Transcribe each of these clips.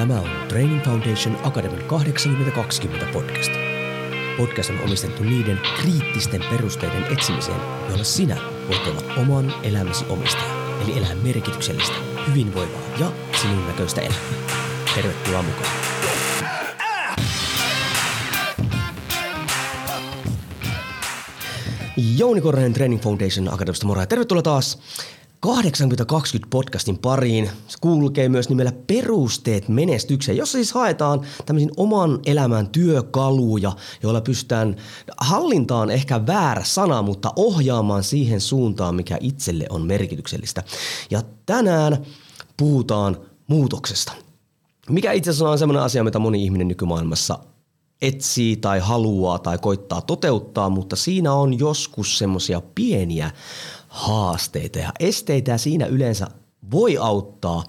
Tämä on Training Foundation Academy 8020 podcast. Podcast on omistettu niiden kriittisten perusteiden etsimiseen, joilla sinä voit olla oman elämäsi omistaja, eli elää merkityksellistä, hyvinvoivaa ja sinun näköistä elämää. Tervetuloa mukaan. Jouni Korhonen Training Foundation Akademista moro ja tervetuloa taas 8020 podcastin pariin. Se kulkee myös nimellä Perusteet menestykseen, jossa siis haetaan tämmöisiin oman elämän työkaluja, joilla pystytään hallintaan ehkä väärä sana, mutta ohjaamaan siihen suuntaan, mikä itselle on merkityksellistä. Ja tänään puhutaan muutoksesta. Mikä itse asiassa on sellainen asia, mitä moni ihminen nykymaailmassa etsii tai haluaa tai koittaa toteuttaa, mutta siinä on joskus semmoisia pieniä haasteita ja esteitä ja siinä yleensä voi auttaa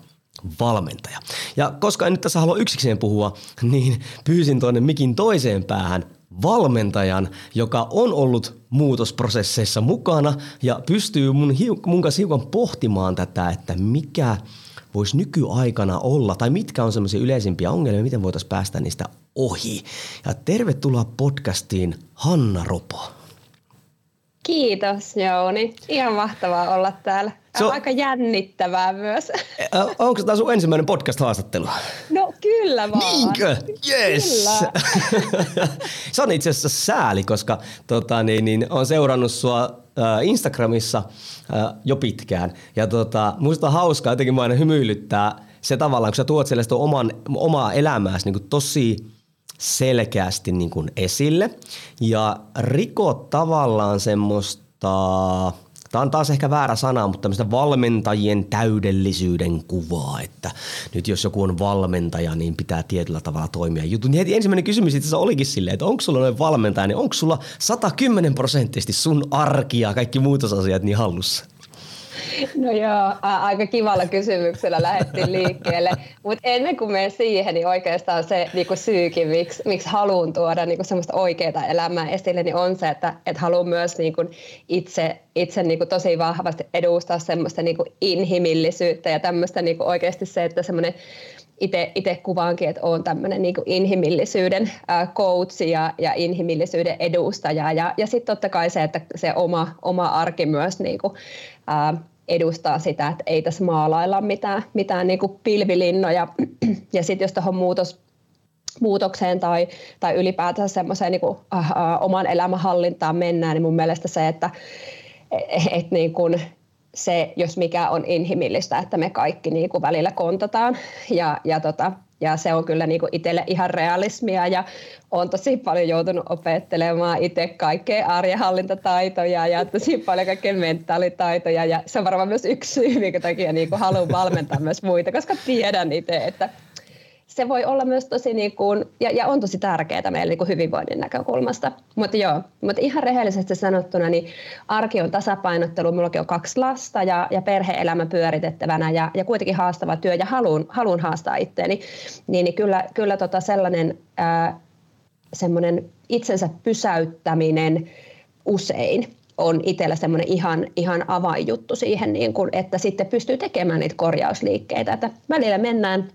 valmentaja. Ja koska en nyt tässä halua yksikseen puhua, niin pyysin tuonne mikin toiseen päähän valmentajan, joka on ollut muutosprosesseissa mukana ja pystyy mun, mun kanssa hiukan pohtimaan tätä, että mikä voisi nykyaikana olla, tai mitkä on semmoisia yleisimpiä ongelmia, miten voitaisiin päästä niistä ohi. Ja tervetuloa podcastiin Hanna Ropo. Kiitos Jouni. Ihan mahtavaa olla täällä. Se on aika jännittävää myös. Onko tämä sun ensimmäinen podcast-haastattelu? No kyllä vaan. Niinkö? Yes! Se on itse asiassa sääli, koska tota, niin, niin, on seurannut sua äh, Instagramissa äh, jo pitkään. Ja tota, musta on hauskaa, jotenkin mä aina hymyilyttää se tavallaan, kun sä tuot sellaista oman, omaa elämääsi niin tosi – selkeästi niin kuin esille ja rikot tavallaan semmoista, tämä on taas ehkä väärä sana, mutta tämmöistä valmentajien täydellisyyden kuvaa, että nyt jos joku on valmentaja, niin pitää tietyllä tavalla toimia jutun. Niin heti ensimmäinen kysymys itse olikin silleen, että onko sulla noin valmentaja, niin onko sulla 110 prosenttisesti sun arkia ja kaikki muutosasiat niin hallussa? No joo, aika kivalla kysymyksellä lähdettiin liikkeelle. Mutta ennen kuin menen siihen, niin oikeastaan se niin syykin, miksi, miksi haluan tuoda niin semmoista oikeaa elämää esille, niin on se, että, että haluan myös niin itse, itse niin tosi vahvasti edustaa semmoista niin inhimillisyyttä ja tämmöistä niin oikeasti se, että semmoinen itse kuvaankin, että olen tämmöinen niin inhimillisyyden coach ja, ja inhimillisyyden edustaja. Ja, ja sitten totta kai se, että se oma, oma arki myös niin kuin, ää, edustaa sitä, että ei tässä maalailla mitään, mitään niin kuin pilvilinnoja. Ja sitten jos tuohon muutos, muutokseen tai, tai ylipäätään semmoiseen niin kuin, äh, äh, oman mennään, niin mun mielestä se, että et, et niin kuin, se, jos mikä on inhimillistä, että me kaikki niin kuin välillä kontataan. Ja, ja, tota, ja se on kyllä niin kuin itselle ihan realismia ja on tosi paljon joutunut opettelemaan itse kaikkea arjenhallintataitoja ja tosi paljon kaikkea mentaalitaitoja. Ja se on varmaan myös yksi syy, minkä takia niin kuin haluan valmentaa myös muita, koska tiedän itse, että se voi olla myös tosi niin kuin, ja, ja on tosi tärkeää meille niin kuin hyvinvoinnin näkökulmasta. Mutta joo, mutta ihan rehellisesti sanottuna, niin arki on tasapainottelu. Minullakin on kaksi lasta ja, ja perhe-elämä pyöritettävänä ja, ja kuitenkin haastava työ ja haluan, haluan haastaa itseäni. Niin, niin kyllä, kyllä tota sellainen ää, semmoinen itsensä pysäyttäminen usein on itsellä semmoinen ihan, ihan avainjuttu siihen, niin kun, että sitten pystyy tekemään niitä korjausliikkeitä. Että välillä mennään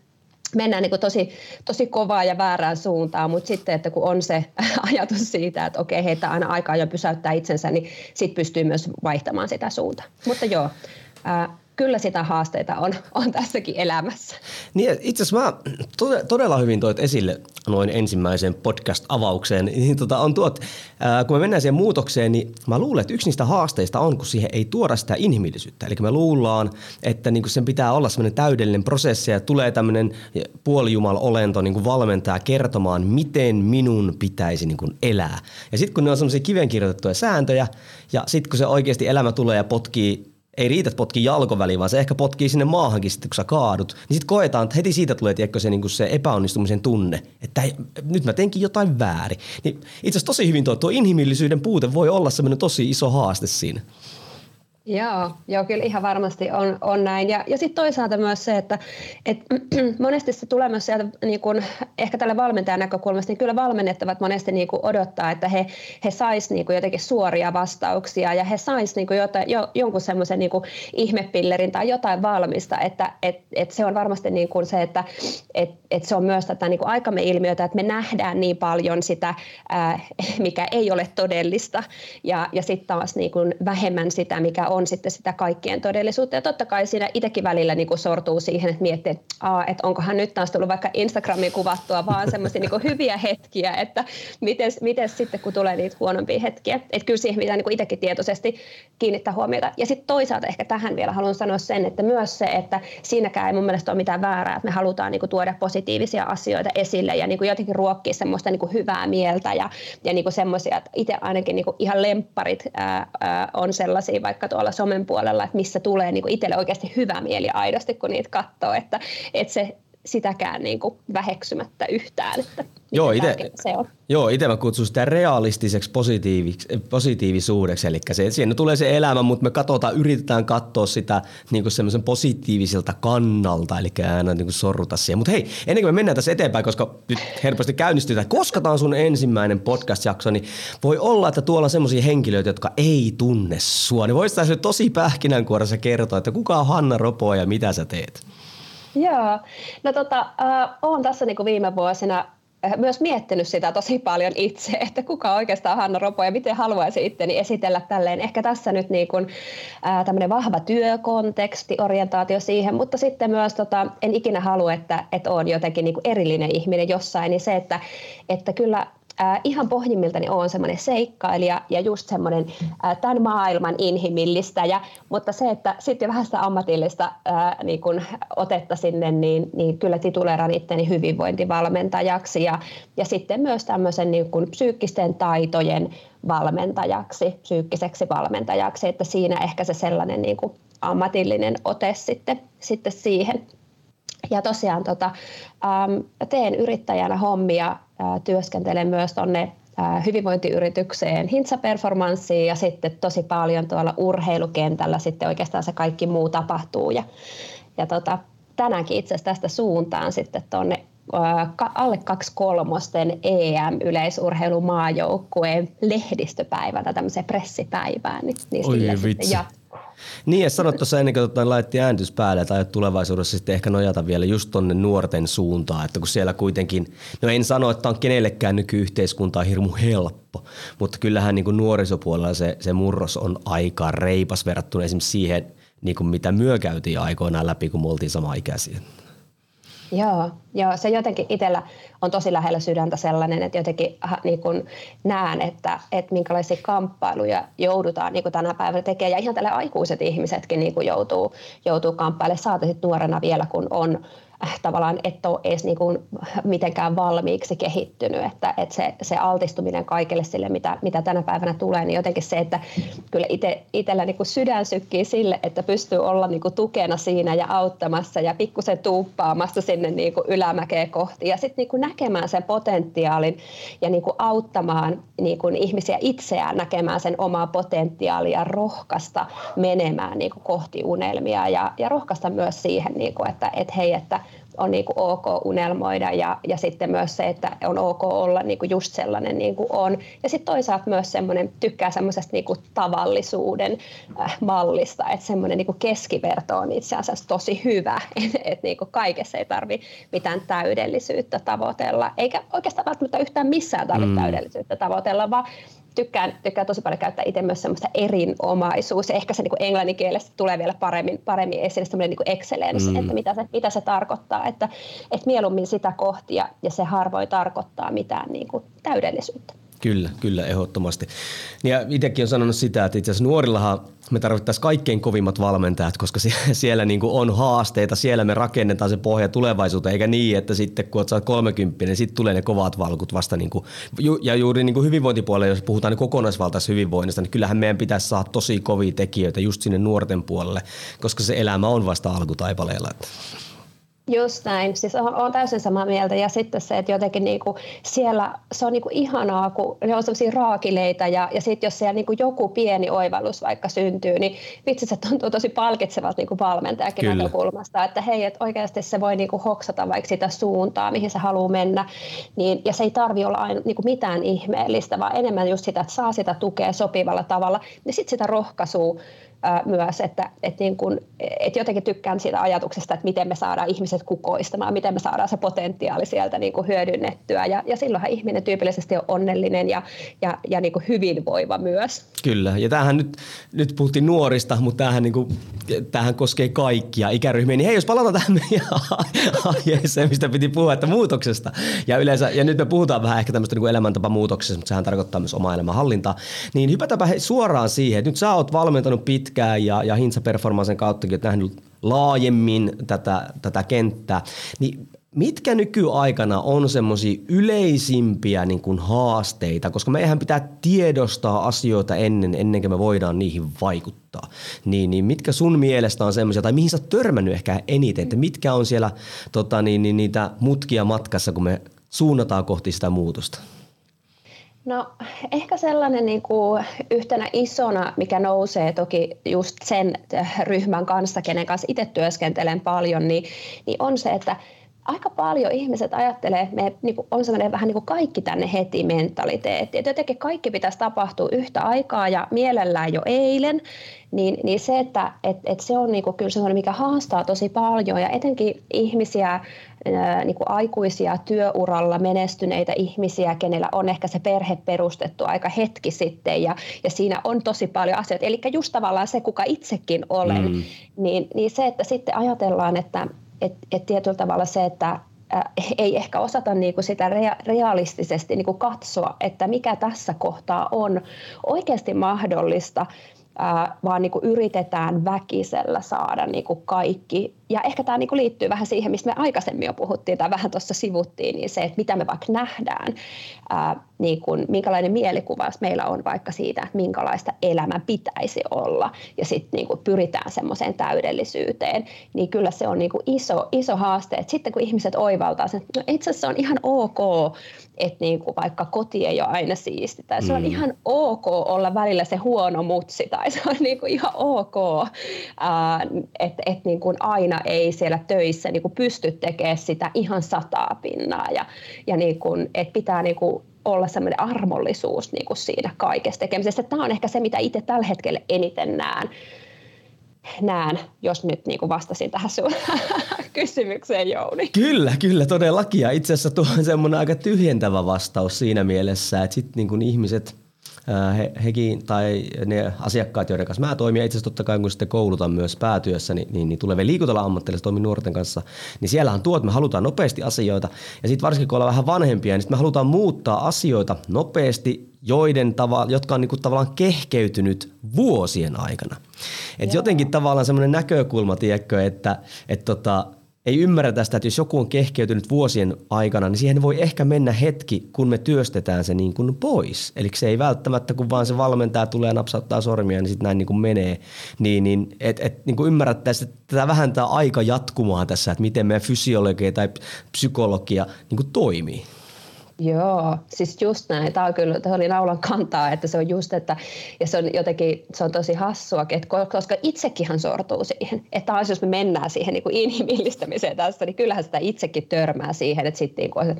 mennään niin tosi, tosi kovaa ja väärään suuntaan, mutta sitten, että kun on se ajatus siitä, että okei, heitä aina aikaa jo pysäyttää itsensä, niin sitten pystyy myös vaihtamaan sitä suuntaa. Mutta joo, ää, kyllä sitä haasteita on, on tässäkin elämässä. Niin, itse asiassa mä todella hyvin toit esille noin ensimmäiseen podcast-avaukseen. Niin tota, on tuot, ää, kun me mennään siihen muutokseen, niin mä luulen, että yksi niistä haasteista on, kun siihen ei tuoda sitä inhimillisyyttä. Eli me luullaan, että niin sen pitää olla semmoinen täydellinen prosessi ja tulee tämmöinen puolijumal-olento niin valmentaja kertomaan, miten minun pitäisi niin elää. Ja sitten kun ne on semmoisia kivenkirjoitettuja sääntöjä ja sitten kun se oikeasti elämä tulee ja potkii ei riitä, että potkii jalkoväliin, vaan se ehkä potkii sinne maahankin sitten, kun sä kaadut. Niin sitten koetaan, että heti siitä tulee tiedätkö, se, niin se epäonnistumisen tunne, että ei, nyt mä teinkin jotain väärin. Niin itse asiassa tosi hyvin tuo, tuo inhimillisyyden puute voi olla semmoinen tosi iso haaste siinä. Joo, joo, kyllä ihan varmasti on, on näin. Ja, ja sitten toisaalta myös se, että et, monesti se tulee myös sieltä niin kun, ehkä tälle valmentajan näkökulmasta, niin kyllä valmennettavat monesti niin kun odottaa, että he, he sais niin jotenkin suoria vastauksia ja he sais niin jotain, jo, jonkun semmoisen niin ihmepillerin tai jotain valmista, että et, et se on varmasti niin kuin se, että et, et se on myös tätä niin aikamme ilmiötä, että me nähdään niin paljon sitä, ää, mikä ei ole todellista ja, ja sitten taas niin kuin vähemmän sitä, mikä on sitten sitä kaikkien todellisuutta. Ja totta kai siinä itsekin välillä niin kuin sortuu siihen, että miettii, että, aa, että onkohan nyt taas tullut vaikka Instagramiin kuvattua vaan semmoisia niin hyviä hetkiä, että miten, miten sitten kun tulee niitä huonompia hetkiä. Että kyllä siihen pitää niin itsekin tietoisesti kiinnittää huomiota. Ja sitten toisaalta ehkä tähän vielä haluan sanoa sen, että myös se, että siinäkään ei mun mielestä ole mitään väärää, että me halutaan niin kuin tuoda positiivisia asioita esille ja niin kuin jotenkin ruokkia semmoista niin kuin hyvää mieltä ja, ja niin kuin semmoisia, että itse ainakin niin kuin ihan lempparit ää, ää, on sellaisia vaikka tuolla somen puolella, että missä tulee niin itselle oikeasti hyvä mieli aidosti, kun niitä katsoo, että, että se sitäkään niin kuin väheksymättä yhtään, että Joo, ite, se on. Joo, itse mä kutsun sitä realistiseksi positiivisuudeksi, eli se, siinä tulee se elämä, mutta me katsotaan, yritetään katsoa sitä niin semmoisen positiivisilta kannalta, eli aina niin kuin sorruta siihen. Mutta hei, ennen kuin me mennään tässä eteenpäin, koska nyt helposti käynnistytään, koska tämä on sun ensimmäinen podcast-jakso, niin voi olla, että tuolla on semmoisia henkilöitä, jotka ei tunne sua, niin voisi tässä tosi pähkinänkuoressa kertoa, että kuka on Hanna Ropo ja mitä sä teet? Joo, no tota, äh, olen tässä niin kuin viime vuosina äh, myös miettinyt sitä tosi paljon itse, että kuka oikeastaan Hanna Ropo ja miten haluaisi itteni esitellä tälleen. Ehkä tässä nyt niin kuin, äh, tämmöinen vahva työkonteksti, orientaatio siihen, mutta sitten myös tota, en ikinä halua, että, että olen jotenkin niin kuin erillinen ihminen jossain, niin se, että, että kyllä äh, ihan pohjimmiltani olen semmoinen seikkailija ja just semmoinen äh, tämän maailman inhimillistäjä, mutta se, että sitten vähän sitä ammatillista äh, niin kun otetta sinne, niin, niin kyllä tituleeran itteni hyvinvointivalmentajaksi ja, ja sitten myös tämmöisen niin kun psyykkisten taitojen valmentajaksi, psyykkiseksi valmentajaksi, että siinä ehkä se sellainen niin ammatillinen ote sitten, sitten siihen. Ja tosiaan tota, ähm, teen yrittäjänä hommia, äh, työskentelen myös tuonne äh, hyvinvointiyritykseen Hintsa-performanssiin ja sitten tosi paljon tuolla urheilukentällä sitten oikeastaan se kaikki muu tapahtuu. Ja, ja tota, tänäänkin itse asiassa tästä suuntaan sitten tuonne äh, alle kaksi kolmosten EM-yleisurheilumaajoukkueen lehdistöpäivänä, tämmöiseen pressipäivään, niin, niin Oi, vitsi. Niin, ja sanot tuossa ennen kuin tota, laitettiin ääntys päälle, että tulevaisuudessa sitten ehkä nojata vielä just tonne nuorten suuntaan, että kun siellä kuitenkin, no en sano, että on kenellekään nykyyhteiskuntaa hirmu helppo, mutta kyllähän niin kuin nuorisopuolella se, se murros on aika reipas verrattuna esimerkiksi siihen, niin kuin mitä myö käytiin aikoinaan läpi, kun me oltiin sama ikäisiä. Joo, joo, se jotenkin itsellä on tosi lähellä sydäntä sellainen, että jotenkin niin kun näen, että, että minkälaisia kamppailuja joudutaan niin tänä päivänä tekemään. Ja ihan tälle aikuiset ihmisetkin niin joutuu, joutuu kamppailemaan, saati nuorena vielä, kun on Äh, tavallaan et ole edes niin kuin mitenkään valmiiksi kehittynyt, että, että se, se altistuminen kaikelle sille, mitä, mitä tänä päivänä tulee, niin jotenkin se, että kyllä ite, itsellä niin kuin sydän sykkii sille, että pystyy olla niin kuin tukena siinä ja auttamassa ja pikkusen tuuppaamassa sinne niin kuin ylämäkeä kohti. Ja sitten niin näkemään sen potentiaalin ja niin kuin auttamaan niin kuin ihmisiä itseään näkemään sen omaa potentiaalia rohkaista menemään niin kuin kohti unelmia ja, ja rohkaista myös siihen, niin kuin, että, että hei, että on niin kuin ok unelmoida ja, ja sitten myös se, että on ok olla niin kuin just sellainen niin kuin on. Ja sitten toisaalta myös semmoinen, tykkää semmoisesta niin kuin tavallisuuden äh, mallista, että semmoinen niin kuin keskiverto on itse asiassa tosi hyvä, että et niin kuin kaikessa ei tarvi mitään täydellisyyttä tavoitella, eikä oikeastaan välttämättä yhtään missään tarvitse mm. täydellisyyttä tavoitella, vaan tykkään, tykkään tosi paljon käyttää itse myös semmoista erinomaisuus. Ehkä se niin englanninkielessä tulee vielä paremmin, paremmin esille semmoinen niin excellence, mm. että mitä se, mitä se tarkoittaa. Että, että mieluummin sitä kohtia ja se harvoin tarkoittaa mitään niin kuin täydellisyyttä. Kyllä, kyllä, ehdottomasti. Ja itsekin on sanonut sitä, että itse asiassa nuorillahan me tarvittaisiin kaikkein kovimmat valmentajat, koska siellä niin kuin on haasteita, siellä me rakennetaan se pohja tulevaisuuteen, eikä niin, että sitten kun olet 30, niin sitten tulee ne kovat valkut vasta. Niin kuin, ja juuri niin kuin hyvinvointipuolella, jos puhutaan niin kokonaisvaltaisesta hyvinvoinnista, niin kyllähän meidän pitäisi saada tosi kovia tekijöitä just sinne nuorten puolelle, koska se elämä on vasta alkutaipaleella. Just näin, siis olen täysin samaa mieltä. Ja sitten se, että jotenkin niinku siellä se on niinku ihanaa, kun ne on sellaisia raakileita ja, ja sitten jos siellä niinku joku pieni oivallus vaikka syntyy, niin vitsi se tuntuu tosi palkitsevalta niinku valmentajakin Kyllä. näkökulmasta, että hei, että oikeasti se voi niinku hoksata vaikka sitä suuntaa, mihin se haluaa mennä, niin, ja se ei tarvi olla aina niinku mitään ihmeellistä, vaan enemmän just sitä, että saa sitä tukea sopivalla tavalla, niin sitten sitä rohkaisua myös, että, että, niin kun, että jotenkin tykkään siitä ajatuksesta, että miten me saadaan ihmiset kukoistamaan, miten me saadaan se potentiaali sieltä niin kuin hyödynnettyä. Ja, ja silloinhan ihminen tyypillisesti on onnellinen ja, ja, ja niin kuin hyvinvoiva myös. Kyllä, ja tämähän nyt, nyt puhuttiin nuorista, mutta tämähän, niin kuin, tämähän koskee kaikkia ikäryhmiä, niin hei, jos palataan tähän meidän aiheeseen, mistä piti puhua, että muutoksesta, ja yleensä, ja nyt me puhutaan vähän ehkä tämmöistä niin elämäntapamuutoksesta, mutta sehän tarkoittaa myös oma elämänhallintaa, niin hypätäpä suoraan siihen, että nyt sä oot valmentanut pitkään pitkään ja, ja Hintsa Performancen kauttakin olet nähnyt laajemmin tätä, tätä kenttää, niin mitkä nykyaikana on semmoisia yleisimpiä niin kuin haasteita, koska meidän pitää tiedostaa asioita ennen, ennen kuin me voidaan niihin vaikuttaa. Niin, niin mitkä sun mielestä on semmoisia, tai mihin sä oot törmännyt ehkä eniten, että mitkä on siellä tota, niin, niin, niitä mutkia matkassa, kun me suunnataan kohti sitä muutosta? No ehkä sellainen niin kuin yhtenä isona, mikä nousee toki just sen ryhmän kanssa, kenen kanssa itse työskentelen paljon, niin, niin on se, että aika paljon ihmiset ajattelee, että me niin kuin, on sellainen vähän niin kuin kaikki tänne heti mentaliteetti. Että jotenkin kaikki pitäisi tapahtua yhtä aikaa ja mielellään jo eilen. Niin, niin se, että et, et se on niin kuin kyllä sellainen, mikä haastaa tosi paljon ja etenkin ihmisiä, niin kuin aikuisia työuralla menestyneitä ihmisiä, kenellä on ehkä se perhe perustettu aika hetki sitten ja, ja siinä on tosi paljon asioita. Eli just tavallaan se, kuka itsekin olen, mm. niin, niin se, että sitten ajatellaan, että et, et tietyllä tavalla se, että ei ehkä osata niinku sitä rea- realistisesti niinku katsoa, että mikä tässä kohtaa on oikeasti mahdollista vaan niin kuin yritetään väkisellä saada niin kuin kaikki. Ja ehkä tämä niin kuin liittyy vähän siihen, mistä me aikaisemmin jo puhuttiin tai vähän tuossa sivuttiin, niin se, että mitä me vaikka nähdään, ää, niin kuin, minkälainen mielikuva meillä on vaikka siitä, että minkälaista elämän pitäisi olla ja sitten niin kuin pyritään semmoiseen täydellisyyteen, niin kyllä se on niin kuin iso, iso haaste. Et sitten kun ihmiset oivaltaa sen, että no itse asiassa on ihan ok, että niin kuin vaikka koti ei ole aina siisti tai se on mm. ihan ok olla välillä se huono mutsi tai se on niin kuin ihan ok, että et niin kuin aina ei siellä töissä niin kuin pysty tekemään sitä ihan sataa pinnaa ja, ja niin kuin, että pitää niin kuin olla semmoinen armollisuus niin kuin siinä kaikessa tekemisessä. Tämä on ehkä se, mitä itse tällä hetkellä eniten näen näen, jos nyt niin kuin vastasin tähän sun kysymykseen, Jouni. Kyllä, kyllä, todellakin. Ja itse asiassa tuo on semmoinen aika tyhjentävä vastaus siinä mielessä, että sitten niin ihmiset – he, hekin tai ne asiakkaat, joiden kanssa mä toimin, ja itse asiassa totta kai kun sitten koulutan myös päätyössä, niin, niin, niin tulevia liikuntala ammattilaisia toimin nuorten kanssa, niin siellähän tuo, että me halutaan nopeasti asioita, ja sitten varsinkin kun ollaan vähän vanhempia, niin me halutaan muuttaa asioita nopeasti, joiden tava, jotka on niinku tavallaan kehkeytynyt vuosien aikana. Et jotenkin tavallaan semmoinen näkökulma, tiedätkö, että et tota, ei ymmärrä tästä, että jos joku on kehkeytynyt vuosien aikana, niin siihen voi ehkä mennä hetki, kun me työstetään se niin kuin pois. Eli se ei välttämättä, kun vaan se valmentaja tulee ja napsauttaa sormia, niin sitten näin niin kuin menee. Niin, niin et, et, niin kuin ymmärrättäisiin, että tätä vähän tämä aika jatkumaan tässä, että miten meidän fysiologia tai psykologia niin kuin toimii. Joo, siis just näin. Tämä on kyllä, tämä oli naulan kantaa, että se on just, että ja se on jotenkin, se on tosi hassua, että koska itsekin sortuu siihen. Että taas jos me mennään siihen niin kuin inhimillistämiseen tässä, niin kyllähän sitä itsekin törmää siihen, että sitten niin kuin,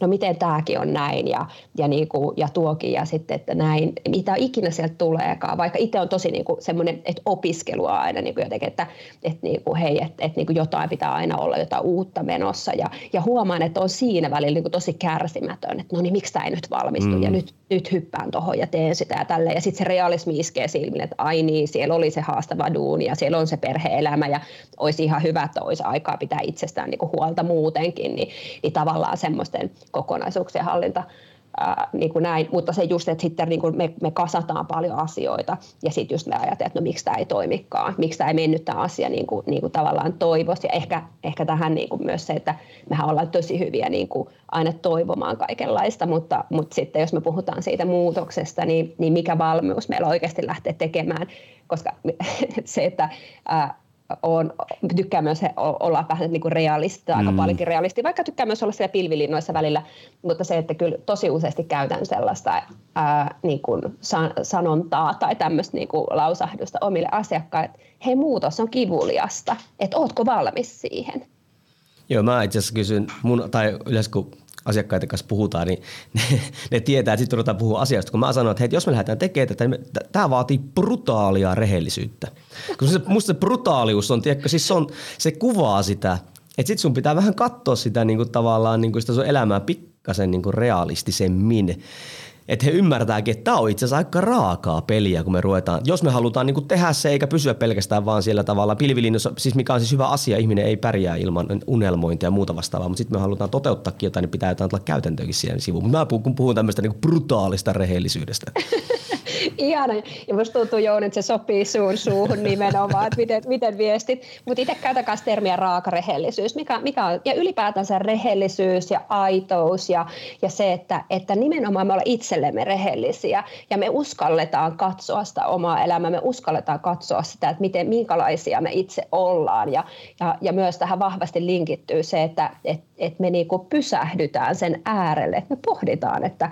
no miten tämäkin on näin ja, ja, niin kuin, ja tuokin ja sitten, että näin, mitä ikinä sieltä tuleekaan, vaikka itse on tosi niin kuin semmoinen, että opiskelua aina niin kuin jotenkin, että, että niin kuin, hei, että, että niin kuin jotain pitää aina olla jotain uutta menossa. Ja, ja huomaan, että on siinä välillä niin kuin tosi kärsimä käsittämätön, että no niin miksi tämä ei nyt valmistu mm. ja nyt, nyt hyppään tuohon ja teen sitä ja tälleen. Ja sitten se realismi iskee silmille, että ai niin, siellä oli se haastava duuni ja siellä on se perheelämä ja olisi ihan hyvä, että olisi aikaa pitää itsestään niin kuin huolta muutenkin, niin, niin tavallaan semmoisten kokonaisuuksien hallinta Niin kuin näin, mutta se just, että sitten niin kuin me, me kasataan paljon asioita ja sitten just me ajatellaan, että no miksi tämä ei toimikaan, miksi tämä ei mennyt tämä asia niin kuin, niin kuin tavallaan toivoisi ja ehkä, ehkä tähän niin kuin myös se, että mehän ollaan tosi hyviä niin kuin aina toivomaan kaikenlaista, mutta, mutta sitten jos me puhutaan siitä muutoksesta, niin, niin mikä valmius meillä oikeasti lähtee tekemään, koska se, että ää, on, tykkään myös olla vähän niin kuin realisti, aika mm. paljonkin realisti, vaikka tykkään myös olla siellä pilvilinnoissa välillä, mutta se, että kyllä tosi useasti käytän sellaista ää, niin kuin san, sanontaa tai tämmöistä niin kuin lausahdusta omille asiakkaille, että hei muutos on kivuliasta, että ootko valmis siihen? Joo, mä itse asiassa kysyn, mun, tai yleensä kun asiakkaiden kanssa puhutaan, niin ne, ne tietää, että sitten ruvetaan puhua asiasta. Kun mä sanon, että hei, jos me lähdetään tekemään tätä, niin tämä vaatii brutaalia rehellisyyttä. Koska se, musta se brutaalius on, tiedätkö, siis se, on, se kuvaa sitä, että sit sun pitää vähän katsoa sitä niin kuin tavallaan niin kuin sitä sun elämää pikkasen niin kuin realistisemmin että he ymmärtääkin, että tämä on itse asiassa aika raakaa peliä, kun me ruvetaan. Jos me halutaan niin tehdä se eikä pysyä pelkästään vaan siellä tavalla pilvilinnossa, siis mikä on siis hyvä asia, ihminen ei pärjää ilman unelmointia ja muuta vastaavaa, mutta sitten me halutaan toteuttaakin jotain, niin pitää jotain tulla käytäntöönkin siihen sivuun. Mutta mä puhun, puhun tämmöistä niin brutaalista rehellisyydestä. Ihana. Ja musta tuntuu Jouni, että se sopii suun suuhun nimenomaan, että miten, miten viestit. Mutta itse käytän myös termiä raaka rehellisyys, mikä, mikä on, ja ylipäätänsä rehellisyys ja aitous ja, ja se, että, että nimenomaan me ollaan itsellemme rehellisiä ja me uskalletaan katsoa sitä omaa elämää, me uskalletaan katsoa sitä, että miten, minkälaisia me itse ollaan ja, ja, ja myös tähän vahvasti linkittyy se, että et, et me niinku pysähdytään sen äärelle, että me pohditaan, että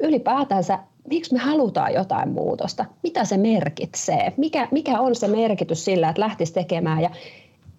ylipäätänsä miksi me halutaan jotain muutosta, mitä se merkitsee, mikä, mikä on se merkitys sillä, että lähtisi tekemään? Ja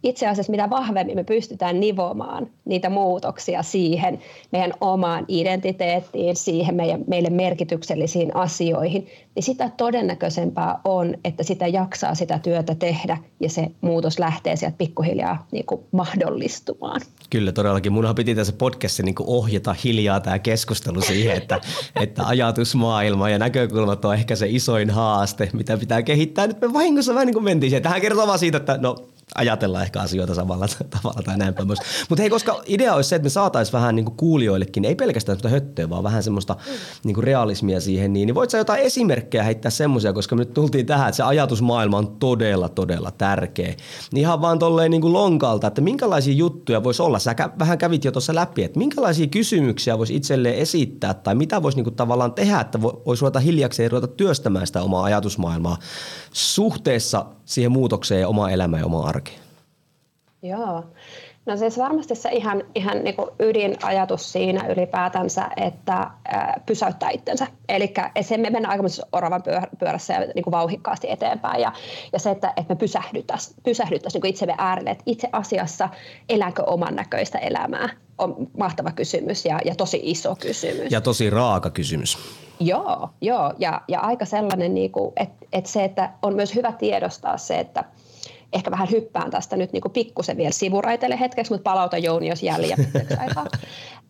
itse asiassa mitä vahvemmin me pystytään nivomaan niitä muutoksia siihen meidän omaan identiteettiin, siihen meidän, meille merkityksellisiin asioihin, niin sitä todennäköisempää on, että sitä jaksaa sitä työtä tehdä ja se muutos lähtee sieltä pikkuhiljaa niin kuin mahdollistumaan. Kyllä todellakin. Munhan piti tässä podcastissa niin ohjata hiljaa tämä keskustelu siihen, että, että ajatusmaailma ja näkökulmat on ehkä se isoin haaste, mitä pitää kehittää. Nyt me vahingossa vähän niin kuin mentiin siihen. Tähän kertoo vaan siitä, että no ajatellaan ehkä asioita samalla tavalla tai näin päin Mutta hei, koska idea olisi se, että me saataisiin vähän niin kuin kuulijoillekin, ei pelkästään semmoista höttöä, vaan vähän semmoista mm. niin kuin realismia siihen, niin, niin voit sä jotain esimerkkejä heittää semmoisia, koska me nyt tultiin tähän, että se ajatusmaailma on todella, todella tärkeä. Niin ihan vaan tolleen niin kuin lonkalta, että minkälaisia juttuja voisi olla. Sä vähän kävit jo tuossa läpi, että minkälaisia kysymyksiä voisi itselleen esittää tai mitä voisi niin kuin tavallaan tehdä, että voisi ruveta hiljakseen ruveta työstämään sitä omaa ajatusmaailmaa suhteessa siihen muutokseen ja omaan elämään ja omaan arkeen? Joo. No siis varmasti se ihan, ihan niin kuin ydinajatus siinä ylipäätänsä, että ää, pysäyttää itsensä. Eli se me mennään aika oravan pyörässä ja niin kuin vauhikkaasti eteenpäin. Ja, ja se, että, että me pysähdyttäisiin pysähdyttäisi niin itsemme äärelle, että itse asiassa elänkö oman näköistä elämää, on mahtava kysymys ja, ja tosi iso kysymys. Ja tosi raaka kysymys. Joo, joo. Ja, ja aika sellainen, niin kuin, että, että se, että on myös hyvä tiedostaa se, että – ehkä vähän hyppään tästä nyt niin pikkusen vielä sivuraiteille hetkeksi, mutta palauta Jouni, jos aikaa.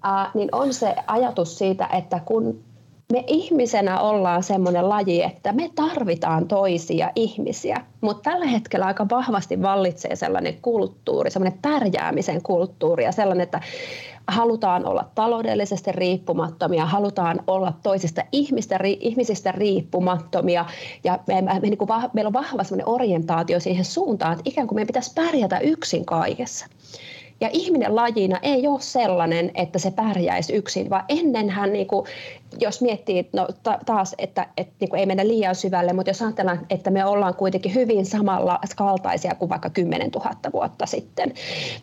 Uh, niin on se ajatus siitä, että kun me ihmisenä ollaan semmoinen laji, että me tarvitaan toisia ihmisiä, mutta tällä hetkellä aika vahvasti vallitsee sellainen kulttuuri, semmoinen pärjäämisen kulttuuri ja sellainen, että halutaan olla taloudellisesti riippumattomia, halutaan olla toisista ihmistä, ri, ihmisistä riippumattomia ja me, me, me, niin kuin meillä on vahva orientaatio siihen suuntaan, että ikään kuin meidän pitäisi pärjätä yksin kaikessa. Ja ihminen lajina ei ole sellainen, että se pärjäisi yksin, vaan ennenhän, niin kuin, jos miettii no, ta- taas, että, että niin kuin ei mennä liian syvälle, mutta jos ajatellaan, että me ollaan kuitenkin hyvin samalla kaltaisia kuin vaikka 10 000 vuotta sitten,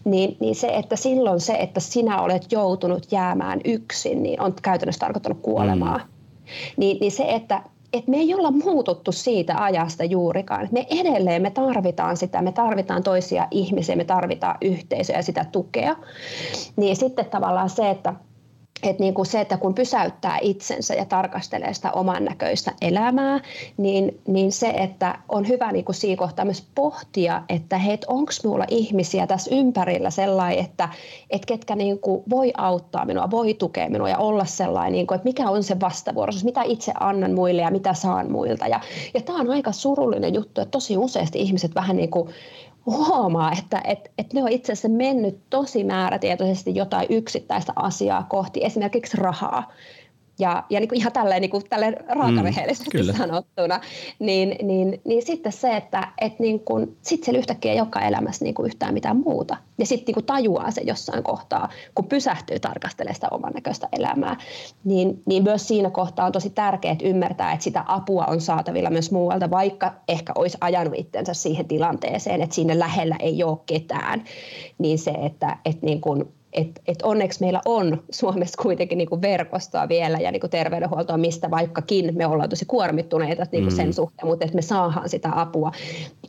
niin, niin se, että silloin se, että sinä olet joutunut jäämään yksin, niin on käytännössä tarkoittanut kuolemaa. Mm. Niin, niin se, että että me ei olla muututtu siitä ajasta juurikaan. Me edelleen me tarvitaan sitä, me tarvitaan toisia ihmisiä, me tarvitaan yhteisöä ja sitä tukea. Niin sitten tavallaan se, että että niin kuin se, että kun pysäyttää itsensä ja tarkastelee sitä oman näköistä elämää, niin, niin se, että on hyvä niin kuin siinä kohtaa myös pohtia, että hei, onko minulla ihmisiä tässä ympärillä sellainen, että, että ketkä niin kuin voi auttaa minua, voi tukea minua ja olla sellainen, niin kuin, että mikä on se vastavuoroisuus, mitä itse annan muille ja mitä saan muilta. Ja, ja tämä on aika surullinen juttu, että tosi useasti ihmiset vähän niin kuin huomaa, että et, et ne on itse asiassa mennyt tosi määrätietoisesti jotain yksittäistä asiaa kohti, esimerkiksi rahaa. Ja, ja niin kuin ihan tälleen, niin kuin, tälleen raakarehellisesti mm, sanottuna, niin, niin, niin sitten se, että et niin kuin, sit siellä yhtäkkiä ei olekaan elämässä niin kuin yhtään mitään muuta. Ja sitten niin tajuaa se jossain kohtaa, kun pysähtyy tarkastelemaan sitä oman näköistä elämää, niin, niin myös siinä kohtaa on tosi tärkeää ymmärtää, että sitä apua on saatavilla myös muualta, vaikka ehkä olisi ajanut itsensä siihen tilanteeseen, että siinä lähellä ei ole ketään, niin se, että, että niin kuin et, et onneksi meillä on Suomessa kuitenkin niinku verkostoa vielä ja niinku terveydenhuoltoa, mistä vaikkakin me ollaan tosi kuormittuneita niinku mm. sen suhteen, mutta että me saadaan sitä apua,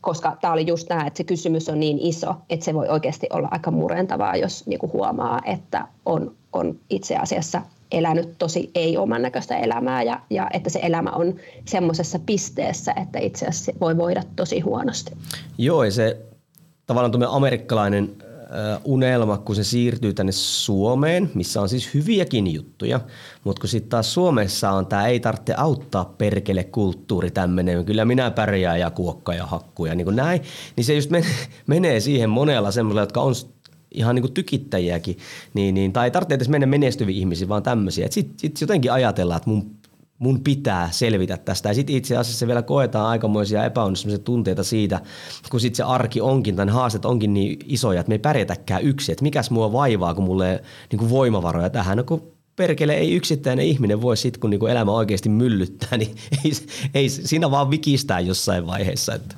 koska tämä oli just tämä, että se kysymys on niin iso, että se voi oikeasti olla aika murentavaa, jos niinku huomaa, että on, on itse asiassa elänyt tosi ei-oman näköistä elämää ja, ja että se elämä on semmoisessa pisteessä, että itse asiassa voi voida tosi huonosti. Joo, ja se tavallaan amerikkalainen unelma, kun se siirtyy tänne Suomeen, missä on siis hyviäkin juttuja, mutta kun sitten taas Suomessa on tämä ei tarvitse auttaa perkele kulttuuri tämmöinen, kyllä minä pärjään ja kuokka ja hakku ja niin kuin näin, niin se just menee, menee siihen monella semmoisella, jotka on ihan niin kuin tykittäjiäkin, niin, niin, tai ei tarvitse edes mennä menestyviin ihmisiin, vaan tämmöisiä. Sitten sit jotenkin ajatellaan, että mun mun pitää selvitä tästä. Ja sitten itse asiassa vielä koetaan aikamoisia epäonnistumisia tunteita siitä, kun sitten se arki onkin, tai haasteet onkin niin isoja, että me ei pärjätäkään yksin. Että mikäs mua vaivaa, kun mulle niin voimavaroja tähän. No kun perkele ei yksittäinen ihminen voi sitten, kun niin kuin elämä oikeasti myllyttää, niin ei, ei, siinä vaan vikistää jossain vaiheessa. Että.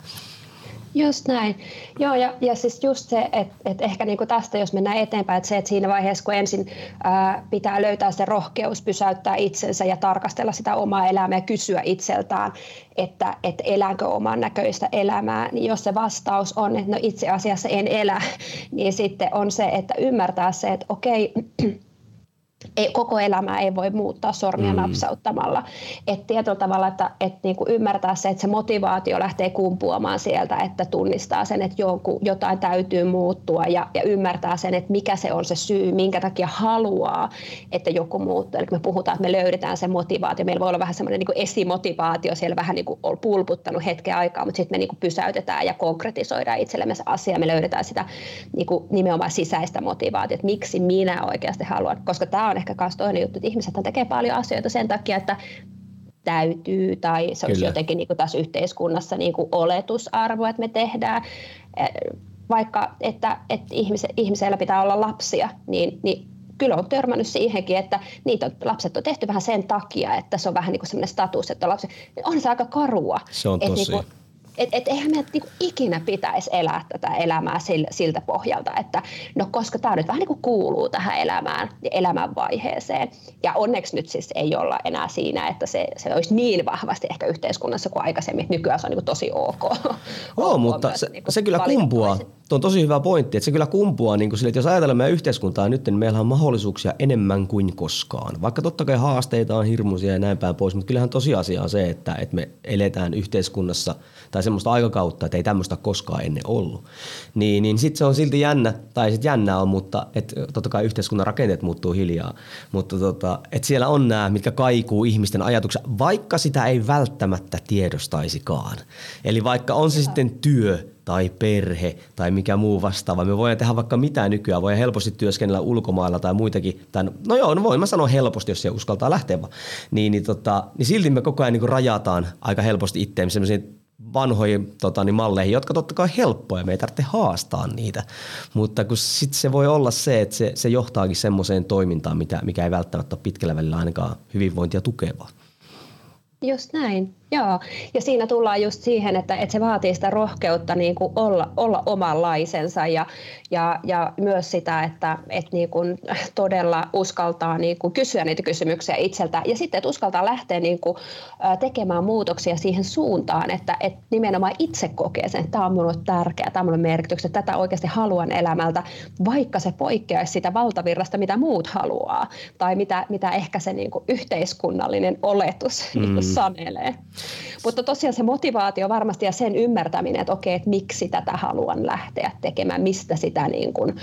Just näin. Joo, ja, ja siis just se, että, että ehkä niin kuin tästä, jos mennään eteenpäin, että se, että siinä vaiheessa, kun ensin ää, pitää löytää se rohkeus, pysäyttää itsensä ja tarkastella sitä omaa elämää ja kysyä itseltään, että, että eläänkö oman näköistä elämää, niin jos se vastaus on, että no itse asiassa en elä, niin sitten on se, että ymmärtää se, että okei, ei, koko elämää ei voi muuttaa sormia mm. napsauttamalla. Et tietyllä tavalla, että et niinku ymmärtää se, että se motivaatio lähtee kumpuamaan sieltä, että tunnistaa sen, että joku, jotain täytyy muuttua ja, ja ymmärtää sen, että mikä se on se syy, minkä takia haluaa, että joku muuttuu. Eli me puhutaan, että me löydetään se motivaatio. Meillä voi olla vähän semmoinen niinku esimotivaatio siellä vähän niinku on pulputtanut hetken aikaa, mutta sitten me niinku pysäytetään ja konkretisoidaan itsellemme se asia. Me löydetään sitä niinku nimenomaan sisäistä motivaatiota, että miksi minä oikeasti haluan, koska tämä on ehkä myös toinen juttu, että ihmiset tekee paljon asioita sen takia, että täytyy tai se olisi Kyllä. jotenkin niin kuin tässä yhteiskunnassa niin kuin oletusarvo, että me tehdään eh, vaikka, että, että ihmise, ihmisellä pitää olla lapsia, niin, niin kyllä on törmännyt siihenkin, että niitä on, lapset on tehty vähän sen takia, että se on vähän niin kuin sellainen status, että on lapsi. On se aika karua. Se on tosi. Että niin kuin, et, et eihän meidän niinku ikinä pitäisi elää tätä elämää siltä, siltä pohjalta, että no koska tämä nyt vähän niin kuin kuuluu tähän elämään ja elämänvaiheeseen. Ja onneksi nyt siis ei olla enää siinä, että se, se olisi niin vahvasti ehkä yhteiskunnassa kuin aikaisemmin. Nykyään se on niin kuin tosi ok. Joo, mutta myös, se, niin se kyllä kumpuaa. Tuo on tosi hyvä pointti, että se kyllä kumpuaa niin kuin sille, että jos ajatellaan meidän yhteiskuntaa nyt, niin meillä on mahdollisuuksia enemmän kuin koskaan. Vaikka totta kai haasteita on hirmuisia ja näin päin pois, mutta kyllähän tosiasia on se, että, että me eletään yhteiskunnassa – tai semmoista aikakautta, että ei tämmöistä koskaan ennen ollut. Niin, niin sitten se on silti jännä, tai sitten jännä on, mutta et, totta kai yhteiskunnan rakenteet muuttuu hiljaa. Mutta tota, et siellä on nämä, mitkä kaikuu ihmisten ajatuksia, vaikka sitä ei välttämättä tiedostaisikaan. Eli vaikka on se ja. sitten työ, tai perhe tai mikä muu vastaava. Me voidaan tehdä vaikka mitä nykyään. Voi helposti työskennellä ulkomailla tai muitakin. Tai no joo, no voin mä sanoa helposti, jos se uskaltaa lähteä vaan. Niin, niin, tota, niin silti me koko ajan niin rajataan aika helposti itseämme sellaisiin vanhoihin tota, niin malleihin, jotka totta kai helppoja, me ei tarvitse haastaa niitä. Mutta kun sitten se voi olla se, että se, se johtaakin semmoiseen toimintaan, mitä, mikä ei välttämättä ole pitkällä välillä ainakaan hyvinvointia tukevaa. Just näin. Joo, ja siinä tullaan just siihen, että, että se vaatii sitä rohkeutta niin kuin olla, olla omanlaisensa ja, ja, ja myös sitä, että, että niin kuin todella uskaltaa niin kuin kysyä niitä kysymyksiä itseltä ja sitten, että uskaltaa lähteä niin kuin tekemään muutoksia siihen suuntaan, että, että nimenomaan itse kokee sen, että tämä on minulle tärkeää, tämä on minulle merkityksessä, tätä oikeasti haluan elämältä, vaikka se poikkeaisi sitä valtavirrasta, mitä muut haluaa tai mitä, mitä ehkä se niin kuin yhteiskunnallinen oletus mm. niin kuin sanelee. Mutta tosiaan se motivaatio varmasti ja sen ymmärtäminen, että okei, että miksi tätä haluan lähteä tekemään, mistä sitä niin kuin,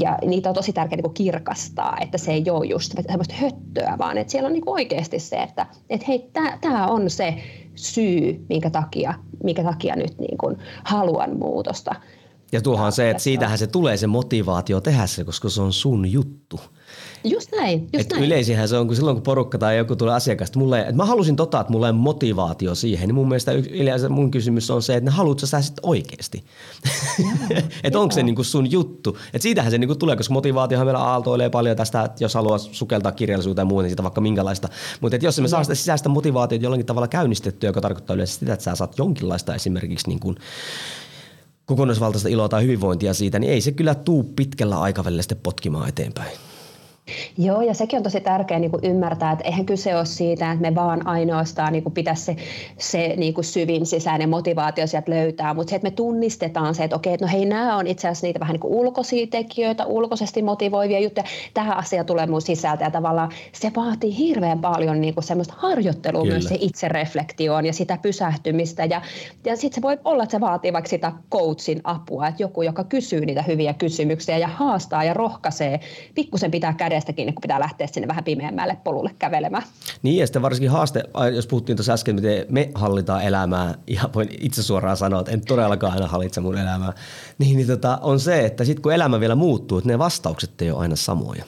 ja niitä on tosi tärkeää niin kirkastaa, että se ei ole just semmoista höttöä, vaan että siellä on niin oikeasti se, että, että hei, tämä on se syy, minkä takia, minkä takia nyt niin kuin haluan muutosta. Ja tuohan se, että siitähän se tulee se motivaatio tehdä se, koska se on sun juttu. Just näin, just et näin. Yleisinhän se on, kun silloin kun porukka tai joku tulee asiakasta, mulle, että mä halusin tota, että mulla on motivaatio siihen, niin mun mielestä yleensä mun kysymys on se, että ne haluatko sä sitten oikeasti? että onko se niinku sun juttu? Että siitähän se niinku tulee, koska motivaatiohan meillä aaltoilee paljon tästä, että jos haluaa sukeltaa kirjallisuuteen ja muuta, niin siitä vaikka minkälaista. Mutta jos me saa sitä sisäistä motivaatiota jollakin tavalla käynnistettyä, joka tarkoittaa yleensä sitä, että sä saat jonkinlaista esimerkiksi niin kuin kokonaisvaltaista iloa tai hyvinvointia siitä, niin ei se kyllä tuu pitkällä aikavälillä sitten potkimaan eteenpäin. Joo, ja sekin on tosi tärkeää niin kuin ymmärtää, että eihän kyse ole siitä, että me vaan ainoastaan niin kuin pitäisi se, se niin kuin syvin sisäinen motivaatio sieltä löytää, mutta se, että me tunnistetaan se, että okei, että no hei, nämä on itse asiassa niitä vähän niin kuin ulkoisia tekijöitä, ulkoisesti motivoivia juttuja, tähän asia tulee mun sisältä, ja tavallaan se vaatii hirveän paljon niin kuin semmoista harjoittelua Kyllä. myös se itsereflektioon ja sitä pysähtymistä, ja, ja sitten se voi olla, että se vaatii vaikka sitä coachin apua, että joku, joka kysyy niitä hyviä kysymyksiä ja haastaa ja rohkaisee, pikkusen pitää käydä kädestä kiinni, kun pitää lähteä sinne vähän pimeämmälle polulle kävelemään. Niin ja sitten varsinkin haaste, jos puhuttiin tuossa äsken, miten me hallitaan elämää, ja voin itse suoraan sanoa, että en todellakaan aina hallitse mun elämää, niin, niin tota, on se, että sitten kun elämä vielä muuttuu, että ne vastaukset ei ole aina samoja.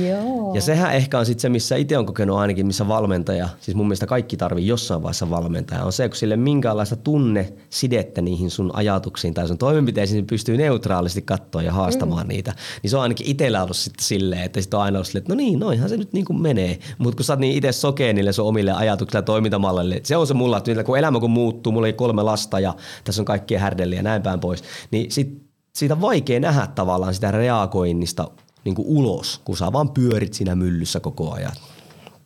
Joo. Ja sehän ehkä on sitten se, missä itse on kokenut ainakin, missä valmentaja, siis mun mielestä kaikki tarvii jossain vaiheessa valmentaja, on se, kun sille minkäänlaista tunne sidettä niihin sun ajatuksiin tai sun toimenpiteisiin, niin pystyy neutraalisti katsoa ja haastamaan mm. niitä. Niin se on ainakin itsellä ollut sitten silleen, että sitten on aina ollut silleen, että no niin, noinhan se nyt niin kuin menee. Mutta kun sä oot niin itse sokea niille sun omille ajatuksille ja toimintamalleille, se on se mulla, että kun elämä kun muuttuu, mulla ei kolme lasta ja tässä on kaikkia härdeliä ja näin päin pois, niin sit siitä on vaikea nähdä tavallaan sitä reagoinnista niin kuin ulos, kun sä vaan pyörit siinä myllyssä koko ajan.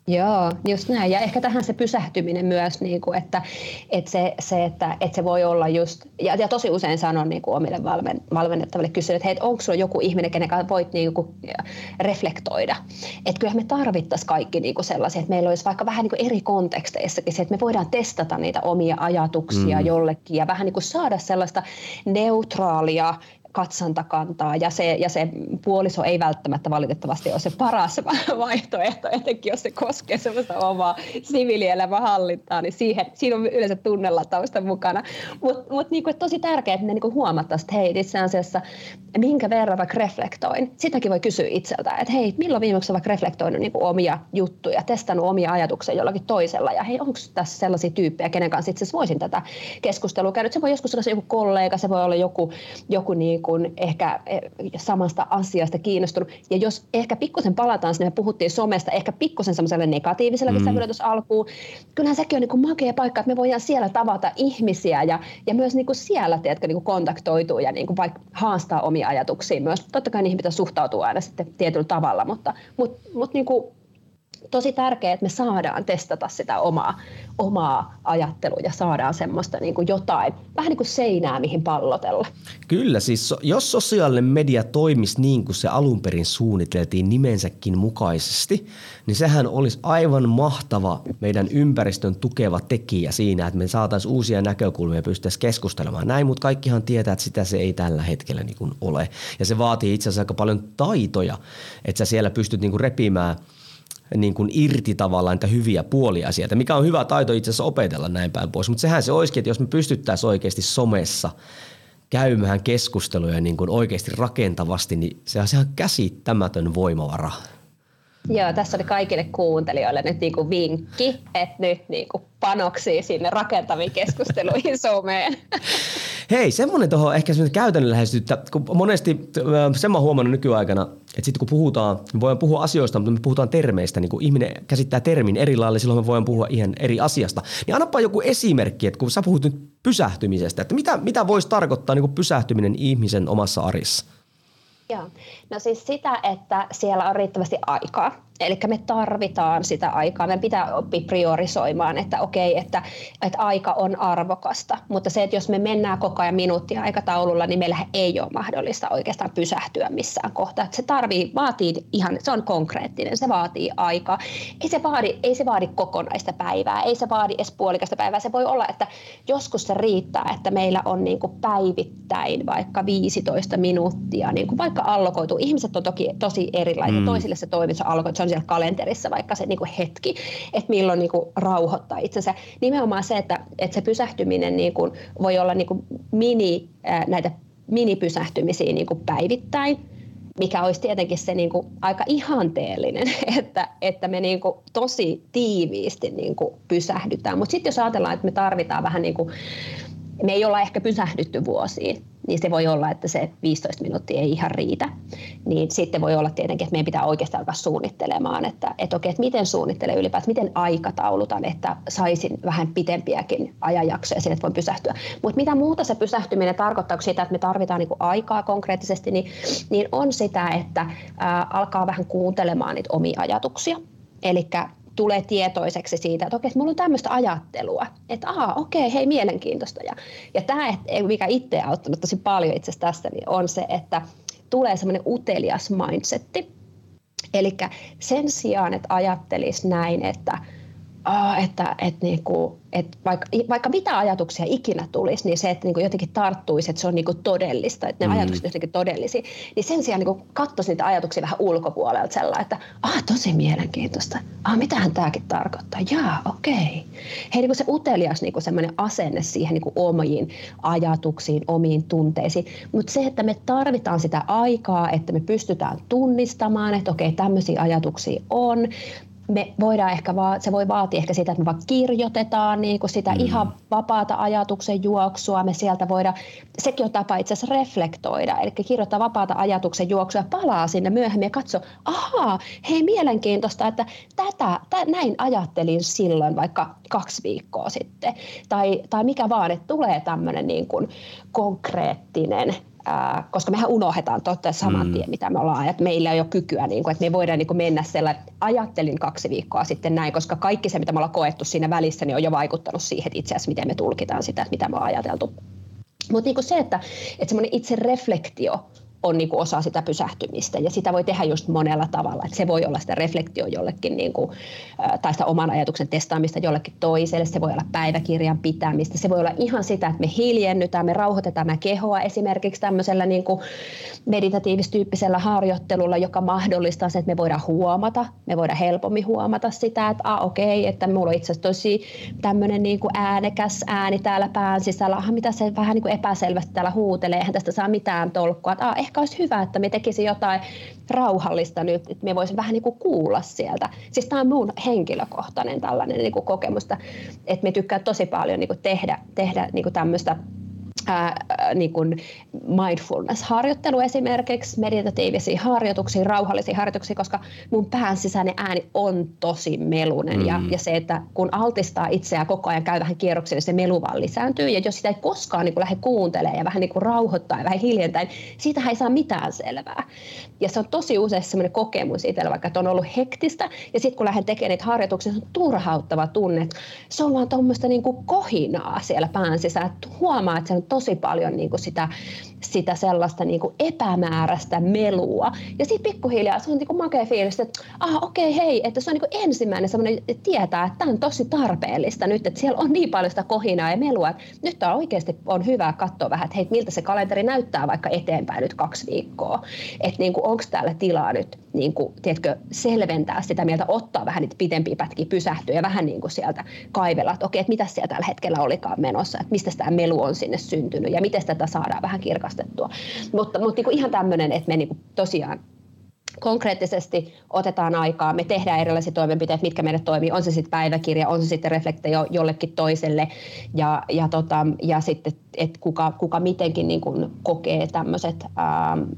Joo, just näin. Ja ehkä tähän se pysähtyminen myös, niin kuin, että, että, se, se, että, että se voi olla just, ja, ja tosi usein sanon niin kuin omille valmen, valmennettaville kysyä, että hei, onko sulla joku ihminen, kenen kanssa voit niin kuin, reflektoida. Että kyllähän me tarvittaisiin kaikki niin kuin sellaisia, että meillä olisi vaikka vähän niin kuin eri konteksteissakin se, että me voidaan testata niitä omia ajatuksia mm. jollekin ja vähän niin kuin saada sellaista neutraalia katsantakantaa ja se, ja se puoliso ei välttämättä valitettavasti ole se paras vaihtoehto, etenkin jos se koskee semmoista omaa siviilielämän hallintaa, niin siihen, siinä on yleensä tausta mukana. Mutta mut niinku, tosi tärkeää, että ne niinku huomattaisiin, että hei, itse asiassa minkä verran vaikka reflektoin. Sitäkin voi kysyä itseltä, että hei, milloin viimeksi vaikka reflektoinut niinku omia juttuja, testannut omia ajatuksia jollakin toisella ja hei, onko tässä sellaisia tyyppejä, kenen kanssa itse voisin tätä keskustelua käydä. Se voi joskus olla joku kollega, se voi olla joku, joku niin kuin ehkä eh, samasta asiasta kiinnostunut. Ja jos ehkä pikkusen palataan sinne, me puhuttiin somesta, ehkä pikkusen semmoiselle negatiiviselle mm. sävyllä tuossa alkuun, kyllähän sekin on niin kuin makea paikka, että me voidaan siellä tavata ihmisiä ja, ja myös niin kuin siellä tiedätkö, niin kuin kontaktoitua ja niin kuin vaikka haastaa omia ajatuksia myös. Totta kai niihin pitää suhtautua aina sitten tietyllä tavalla, mutta, mutta, mutta niin kuin tosi tärkeää, että me saadaan testata sitä omaa, omaa ajattelua ja saadaan semmoista niin kuin jotain, vähän niin kuin seinää, mihin pallotella. Kyllä, siis jos sosiaalinen media toimisi niin kuin se alun perin suunniteltiin nimensäkin mukaisesti, niin sehän olisi aivan mahtava meidän ympäristön tukeva tekijä siinä, että me saataisiin uusia näkökulmia ja pystyttäisiin keskustelemaan näin, mutta kaikkihan tietää, että sitä se ei tällä hetkellä niin kuin ole. Ja se vaatii itse asiassa aika paljon taitoja, että sä siellä pystyt niin kuin repimään – niin kuin irti tavallaan niitä hyviä puolia sieltä, mikä on hyvä taito itse asiassa opetella näin päin pois. Mutta sehän se olisikin, että jos me pystyttäisiin oikeasti somessa käymään keskusteluja niin kuin oikeasti rakentavasti, niin se on ihan käsittämätön voimavara. Joo, tässä oli kaikille kuuntelijoille nyt niin kuin vinkki, että nyt niin kuin panoksia sinne rakentaviin keskusteluihin someen. Hei, semmoinen tuohon ehkä semmoinen käytännönläheisyyttä, kun monesti sen mä huomannut nykyaikana, että sitten kun puhutaan, me voidaan puhua asioista, mutta me puhutaan termeistä, niin kun ihminen käsittää termin eri lailla, silloin me voidaan puhua ihan eri asiasta. Niin annapa joku esimerkki, että kun sä puhut nyt pysähtymisestä, että mitä, mitä voisi tarkoittaa niin pysähtyminen ihmisen omassa arissa? Joo, no siis sitä, että siellä on riittävästi aikaa. Eli me tarvitaan sitä aikaa. Me pitää oppia priorisoimaan, että okei, että, että aika on arvokasta. Mutta se, että jos me mennään koko ajan minuuttia aikataululla, niin meillä ei ole mahdollista oikeastaan pysähtyä missään kohtaa. Se tarvii, vaatii ihan, se on konkreettinen, se vaatii aikaa. Ei se vaadi, ei se vaadi kokonaista päivää, ei se vaadi edes puolikasta päivää. Se voi olla, että joskus se riittää, että meillä on niin kuin päivittäin vaikka 15 minuuttia, niin kuin vaikka allokoitu. Ihmiset on toki tosi erilaisia. Mm. Toisille se toimii, se allokoitu, on siellä kalenterissa vaikka se niin kuin hetki, että milloin niin kuin rauhoittaa itsensä. Nimenomaan se, että, että se pysähtyminen niin kuin voi olla niin kuin mini näitä minipysähtymisiä niin kuin päivittäin, mikä olisi tietenkin se niin kuin aika ihanteellinen, että, että me niin kuin tosi tiiviisti niin kuin pysähdytään. Mutta sitten jos ajatellaan, että me tarvitaan vähän niin kuin, me ei olla ehkä pysähdytty vuosiin, niin se voi olla, että se 15 minuuttia ei ihan riitä. Niin sitten voi olla tietenkin, että meidän pitää oikeasti alkaa suunnittelemaan, että, että okei, että miten suunnittelen ylipäätään, miten aikataulutan, että saisin vähän pitempiäkin ajanjaksoja sinne, että voin pysähtyä. Mutta mitä muuta se pysähtyminen tarkoittaa, sitä, että me tarvitaan niin aikaa konkreettisesti, niin, niin on sitä, että ää, alkaa vähän kuuntelemaan niitä omia ajatuksia. Eli tulee tietoiseksi siitä, että okei, että mulla on tämmöistä ajattelua, että aa, okei, hei, mielenkiintoista. Ja, ja tämä, mikä itse auttanut tosi paljon itse asiassa tässä, niin on se, että tulee semmoinen utelias mindsetti. Eli sen sijaan, että ajattelisi näin, että, aa, että, että niinku, että vaikka, vaikka mitä ajatuksia ikinä tulisi, niin se, että niin jotenkin tarttuisi, että se on niin todellista, että ne mm. ajatukset jotenkin todellisia, niin sen sijaan niin katsoisi niitä ajatuksia vähän ulkopuolelta sellainen, että ah, tosi mielenkiintoista, ah, mitähän tämäkin tarkoittaa, jaa, okei. Okay. Hei, niin se utelias niin semmoinen asenne siihen niin omiin ajatuksiin, omiin tunteisiin, mutta se, että me tarvitaan sitä aikaa, että me pystytään tunnistamaan, että okei, okay, tämmöisiä ajatuksia on, me voidaan ehkä vaan, se voi vaatia ehkä sitä, että me vaan kirjoitetaan niin kuin sitä mm. ihan vapaata ajatuksen juoksua. Me sieltä voidaan, sekin on tapa itse asiassa reflektoida, eli kirjoittaa vapaata ajatuksen juoksua ja palaa sinne myöhemmin ja katso, ahaa, hei mielenkiintoista, että tätä, tä, näin ajattelin silloin vaikka kaksi viikkoa sitten. Tai, tai mikä vaan, että tulee tämmöinen niin kuin konkreettinen koska mehän unohdetaan totta saman mm. tien, mitä me ollaan, että meillä ei ole kykyä, niin kuin, että me voidaan niin kuin mennä sellainen, ajattelin kaksi viikkoa sitten näin, koska kaikki se, mitä me ollaan koettu siinä välissä, niin on jo vaikuttanut siihen että itse asiassa, miten me tulkitaan sitä, että mitä me ollaan ajateltu. Mutta niin se, että, että semmoinen itse reflektio on niin kuin osa sitä pysähtymistä. Ja sitä voi tehdä just monella tavalla. Että se voi olla sitä reflektio jollekin niin kuin, tai sitä oman ajatuksen testaamista jollekin toiselle, se voi olla päiväkirjan pitämistä, se voi olla ihan sitä, että me hiljennytään, me rauhoitetaan me kehoa esimerkiksi tämmöisellä niin kuin meditatiivistyyppisellä harjoittelulla, joka mahdollistaa sen, että me voidaan huomata, me voidaan helpommin huomata sitä, että ah, okei, okay, että mulla on itse asiassa tosi tämmöinen niin kuin äänekäs ääni täällä pään sisällä, ah, mitä se vähän niin kuin epäselvästi täällä huutelee, eihän tästä saa mitään tolkkua, että ah, ehkä olisi hyvä, että me tekisi jotain rauhallista nyt, että me voisi vähän niin kuin kuulla sieltä. Siis tämä on mun henkilökohtainen tällainen niin kuin kokemus, että me tykkää tosi paljon niin kuin tehdä, tehdä niin kuin tämmöistä ää, niin kuin mindfulness-harjoittelu esimerkiksi, meditatiivisia harjoituksia, rauhallisia harjoituksia, koska mun pään sisäinen ääni on tosi melunen mm. ja, ja se, että kun altistaa itseään koko ajan käy vähän kierroksille, se melu vaan lisääntyy ja jos sitä ei koskaan niin kuin lähde kuuntelemaan ja vähän niin kuin rauhoittaa ja vähän hiljentää, niin siitähän ei saa mitään selvää. Ja se on tosi usein sellainen kokemus itsellä, vaikka että on ollut hektistä ja sitten kun lähden tekemään niitä harjoituksia, se on turhauttava tunne, se on vaan tuommoista niin kuin kohinaa siellä pään sisällä, että huomaa, että se on tosi paljon niin kuin sitä, sitä sellaista niin kuin epämääräistä melua. Ja sitten pikkuhiljaa se on niin kuin makea fiilis, että ah, okei, okay, hei, että se on niin kuin ensimmäinen semmoinen, että tietää, että tämä on tosi tarpeellista nyt, että siellä on niin paljon sitä kohinaa ja melua, että nyt on oikeasti on hyvä katsoa vähän, että hei, miltä se kalenteri näyttää vaikka eteenpäin nyt kaksi viikkoa. Että niin onko täällä tilaa nyt niin kuin, tiedätkö, selventää sitä mieltä, ottaa vähän niitä pitempiä pätkiä, pysähtyä ja vähän niin kuin sieltä kaivella, että okei, että mitä siellä tällä hetkellä olikaan menossa, että mistä tämä melu on sinne syntynyt ja miten tätä saadaan vähän kirkastettua. Mutta, mutta niin kuin ihan tämmöinen, että me niin kuin tosiaan konkreettisesti otetaan aikaa, me tehdään erilaisia toimenpiteitä, mitkä meille toimii, on se sitten päiväkirja, on se sitten reflektio jollekin toiselle ja, ja, tota, ja sitten, että kuka, kuka mitenkin niin kuin kokee tämmöiset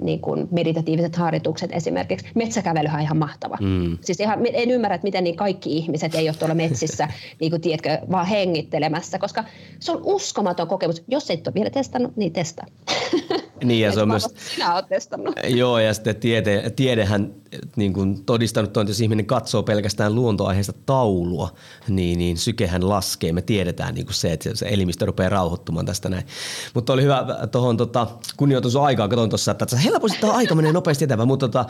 niin kuin meditatiiviset harjoitukset esimerkiksi. Metsäkävelyhän on ihan mahtava. Mm. Siis ihan, en ymmärrä, että miten niin kaikki ihmiset ei ole tuolla metsissä niin kuin, tiedätkö, vaan hengittelemässä, koska se on uskomaton kokemus. Jos et ole vielä testannut, niin testa. Niin ja se on myös... Sinä olet testannut. Joo ja sitten tiede, tiedehän niin kuin todistanut on, että jos ihminen katsoo pelkästään luontoaiheesta taulua, niin, niin sykehän laskee. Me tiedetään niin kuin se, että se elimistö rupeaa rauhoittumaan tästä näin. Mutta oli hyvä tuohon tota, kunnioitusaikaan, katsoin tuossa, että helposti tämä aika menee nopeasti eteenpäin, mutta tota,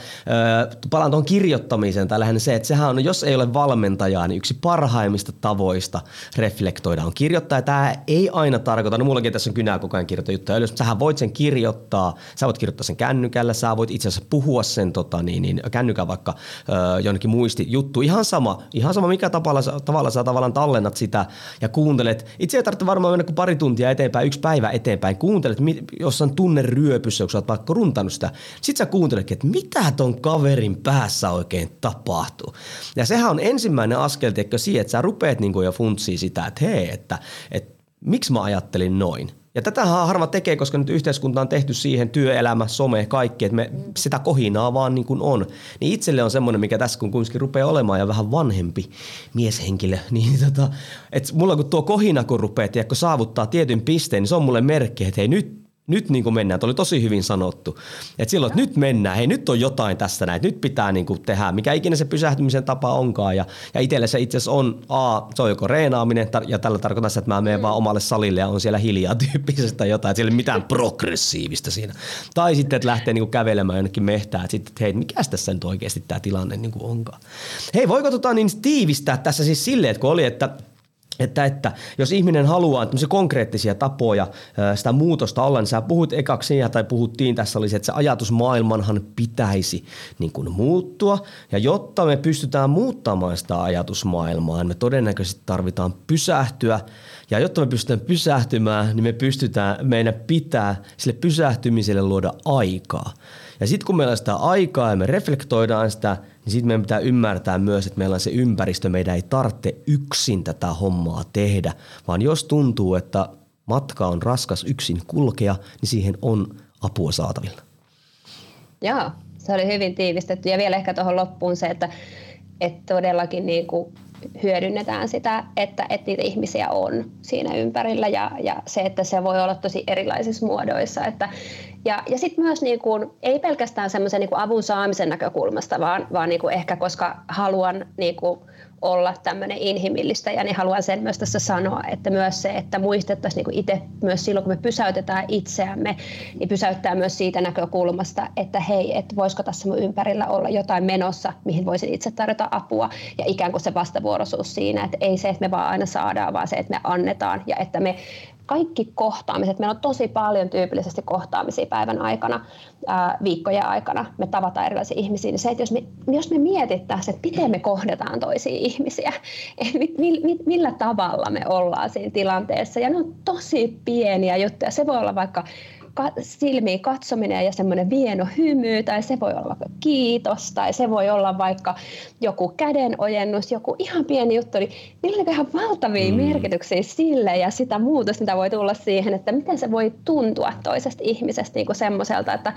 palaan tuohon kirjoittamiseen tai lähinnä se, että sehän on, jos ei ole valmentajaa, niin yksi parhaimmista tavoista reflektoida on kirjoittaa. Ja tämä ei aina tarkoita, no mullakin tässä on kynää koko ajan kirjoittaa juttuja ylös, mutta sähän voit sen sen kirjoittaa, sä voit kirjoittaa sen kännykällä, sä voit itse asiassa puhua sen tota, niin, niin, kännykän vaikka ö, jonnekin muistijuttu. Ihan sama, ihan sama mikä tavalla, tavalla sä tavallaan tallennat sitä ja kuuntelet. Itse ei tarvitse varmaan mennä kuin pari tuntia eteenpäin, yksi päivä eteenpäin. Kuuntelet jossain tunneryöpyssä, kun sä oot vaikka runtannut sitä. Sitten sä kuuntelet, että mitä ton kaverin päässä oikein tapahtuu. Ja sehän on ensimmäinen askel, teikö siihen, että sä rupeat niin jo funtsiin sitä, että hei, että, että miksi mä ajattelin noin. Ja tätä harva tekee, koska nyt yhteiskunta on tehty siihen, työelämä, some, kaikki, että me sitä kohinaa vaan niin kuin on. Niin itselle on semmoinen, mikä tässä kun kuitenkin rupeaa olemaan ja vähän vanhempi mieshenkilö, niin tota, että mulla kun tuo kohina kun rupeaa, kun saavuttaa tietyn pisteen, niin se on mulle merkki, että hei nyt nyt niin kuin mennään. Tuo oli tosi hyvin sanottu. Että silloin, että nyt mennään, hei nyt on jotain tässä näin, nyt pitää niin kuin tehdä, mikä ikinä se pysähtymisen tapa onkaan. Ja, ja itselle se itse asiassa on, a, se on joko reenaaminen, ja tällä tarkoittaa sitä, että mä menen vaan omalle salille ja on siellä hiljaa tyyppisestä jotain, että siellä ei mitään progressiivista siinä. Tai sitten, että lähtee niin kuin kävelemään jonnekin mehtään, että sitten, että hei, mikä tässä nyt oikeasti tämä tilanne niin kuin onkaan. Hei, voiko tota niin tiivistää tässä siis silleen, että kun oli, että että, että jos ihminen haluaa konkreettisia tapoja sitä muutosta olla, niin sä puhut ekaksi tai puhuttiin tässä olisi, että se ajatusmaailmanhan pitäisi niin kuin muuttua. Ja jotta me pystytään muuttamaan sitä ajatusmaailmaa, niin me todennäköisesti tarvitaan pysähtyä. Ja jotta me pystytään pysähtymään, niin me pystytään, meidän pitää sille pysähtymiselle luoda aikaa. Ja sitten kun meillä on sitä aikaa ja me reflektoidaan sitä, niin sitten meidän pitää ymmärtää myös, että meillä on se ympäristö, meidän ei tarvitse yksin tätä hommaa tehdä, vaan jos tuntuu, että matka on raskas yksin kulkea, niin siihen on apua saatavilla. Joo, se oli hyvin tiivistetty. Ja vielä ehkä tuohon loppuun se, että, että todellakin niin kuin hyödynnetään sitä, että, että niitä ihmisiä on siinä ympärillä ja, ja se, että se voi olla tosi erilaisissa muodoissa. Että, ja, ja sitten myös niin kuin, ei pelkästään semmoisen niin avun saamisen näkökulmasta, vaan, vaan niin ehkä koska haluan niin kuin, olla tämmöinen inhimillistäjä, niin haluan sen myös tässä sanoa, että myös se, että muistettaisiin niin itse myös silloin, kun me pysäytetään itseämme, niin pysäyttää myös siitä näkökulmasta, että hei, että voisiko tässä mun ympärillä olla jotain menossa, mihin voisin itse tarjota apua, ja ikään kuin se vastavuoroisuus siinä, että ei se, että me vaan aina saadaan, vaan se, että me annetaan, ja että me kaikki kohtaamiset, meillä on tosi paljon tyypillisesti kohtaamisia päivän aikana, ää, viikkojen aikana, me tavataan erilaisia ihmisiä, niin se, että jos me, jos me mietittäisiin, että miten me kohdataan toisia ihmisiä, että millä tavalla me ollaan siinä tilanteessa, ja ne on tosi pieniä juttuja, se voi olla vaikka silmiin katsominen ja semmoinen vieno hymy, tai se voi olla vaikka kiitos, tai se voi olla vaikka joku kädenojennus, joku ihan pieni juttu, niin niillä on ihan valtavia mm. merkityksiä sille ja sitä muutosta, mitä voi tulla siihen, että miten se voi tuntua toisesta ihmisestä niin kuin semmoiselta, että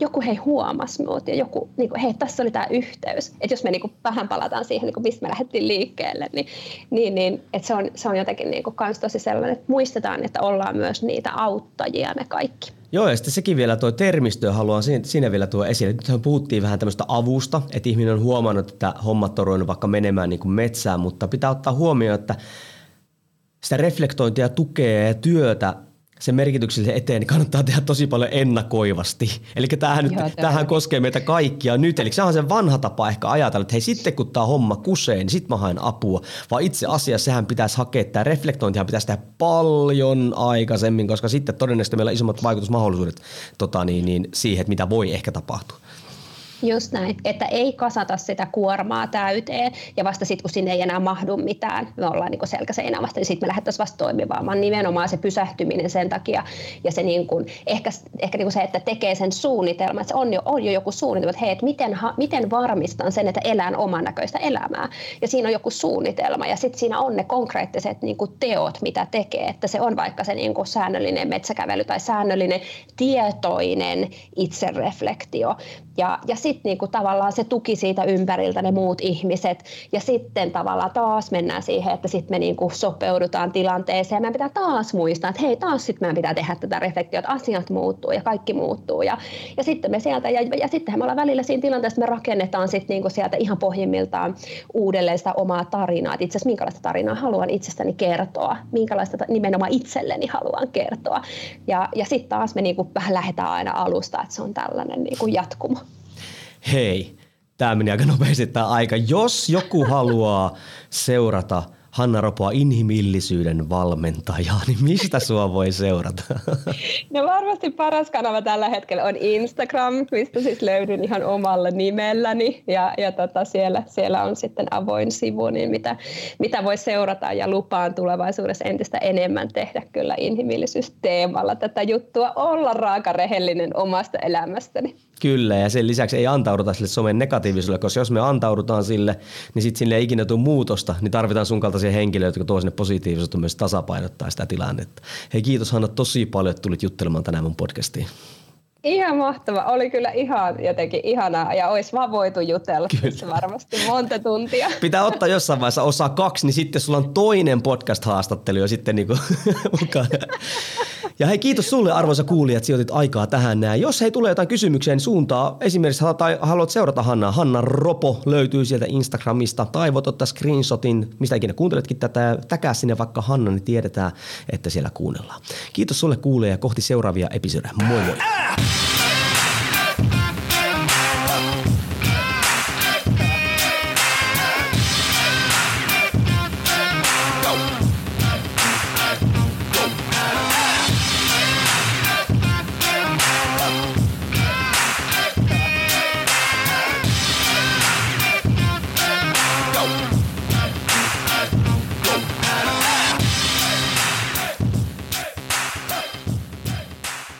joku hei huomasi minut ja joku, niin kuin, hei tässä oli tämä yhteys. Että jos me niin kuin, vähän palataan siihen, niin kuin, mistä me lähdettiin liikkeelle, niin, niin, niin että se, on, se on jotenkin niin kuin, tosi sellainen, että muistetaan, että ollaan myös niitä auttajia me kaikki. Joo, ja sitten sekin vielä tuo termistö haluan siinä vielä tuo esille. Nythän puhuttiin vähän tämmöistä avusta, että ihminen on huomannut, että hommat on vaikka menemään niin kuin metsään, mutta pitää ottaa huomioon, että sitä reflektointia, tukea ja työtä sen merkityksellisen eteen niin kannattaa tehdä tosi paljon ennakoivasti. Eli tämähän, nyt, Joo, tämähän koskee meitä kaikkia nyt. Eli se on se vanha tapa ehkä ajatella, että hei sitten kun tämä homma kusee, niin sitten mä haen apua. Vaan itse asiassa sehän pitäisi hakea, tämä reflektointihan pitäisi tehdä paljon aikaisemmin, koska sitten todennäköisesti meillä on isommat vaikutusmahdollisuudet tota niin, niin, siihen, että mitä voi ehkä tapahtua. Just näin, että ei kasata sitä kuormaa täyteen. Ja vasta sitten kun sinne ei enää mahdu mitään, me ollaan niin selkäseinää vasta, niin sitten me lähdettäisiin vasta toimimaan, vaan nimenomaan se pysähtyminen sen takia. Ja se niin kuin, ehkä, ehkä niin kuin se, että tekee sen suunnitelman, että se on jo, on jo joku suunnitelma, että hei, että miten, ha, miten varmistan sen, että elän oman näköistä elämää. Ja siinä on joku suunnitelma. Ja sitten siinä on ne konkreettiset niin kuin teot, mitä tekee, että se on vaikka se niin kuin säännöllinen metsäkävely tai säännöllinen tietoinen itsereflektio. Ja, ja sitten niinku tavallaan se tuki siitä ympäriltä ne muut ihmiset. Ja sitten tavallaan taas mennään siihen, että sitten me niinku sopeudutaan tilanteeseen. Meidän pitää taas muistaa, että hei taas sitten meidän pitää tehdä tätä reflektiota. Asiat muuttuu ja kaikki muuttuu. Ja, ja sitten me sieltä, ja, ja sitten me ollaan välillä siinä tilanteessa, että me rakennetaan sitten niinku sieltä ihan pohjimmiltaan uudelleen sitä omaa tarinaa. Että itse asiassa minkälaista tarinaa haluan itsestäni kertoa, minkälaista nimenomaan itselleni haluan kertoa. Ja, ja sitten taas me niinku vähän lähdetään aina alusta, että se on tällainen niinku jatkumo hei, tämä meni aika nopeasti tämä aika. Jos joku haluaa seurata Hanna Ropoa inhimillisyyden valmentajaa, niin mistä sua voi seurata? No varmasti paras kanava tällä hetkellä on Instagram, mistä siis löydyn ihan omalla nimelläni ja, ja tota siellä, siellä on sitten avoin sivu, niin mitä, mitä voi seurata ja lupaan tulevaisuudessa entistä enemmän tehdä kyllä inhimillisyysteemalla tätä juttua, olla raaka rehellinen omasta elämästäni. Kyllä, ja sen lisäksi ei antauduta sille somen negatiivisuudelle, koska jos me antaudutaan sille, niin sitten sille ei ikinä tule muutosta, niin tarvitaan sun kaltaisia henkilöitä, jotka tuo sinne positiivisuutta myös tasapainottaa sitä tilannetta. Hei kiitos Hanna tosi paljon, että tulit juttelemaan tänään mun podcastiin. Ihan mahtava. Oli kyllä ihan jotenkin ihanaa ja olisi vaan voitu jutella tässä varmasti monta tuntia. Pitää ottaa jossain vaiheessa osa kaksi, niin sitten sulla on toinen podcast-haastattelu jo sitten niin mukaan. Ja hei, kiitos sulle arvoisa kuulija, että sijoitit aikaa tähän näin. Jos hei tulee jotain kysymyksiä, niin suuntaa esimerkiksi tai haluat seurata Hannaa. Hanna Ropo löytyy sieltä Instagramista. Tai voit ottaa screenshotin, mistä ikinä kuunteletkin tätä. Täkää sinne vaikka Hanna, niin tiedetään, että siellä kuunnellaan. Kiitos sulle kuulija ja kohti seuraavia episodeja. Moi moi! Yeah.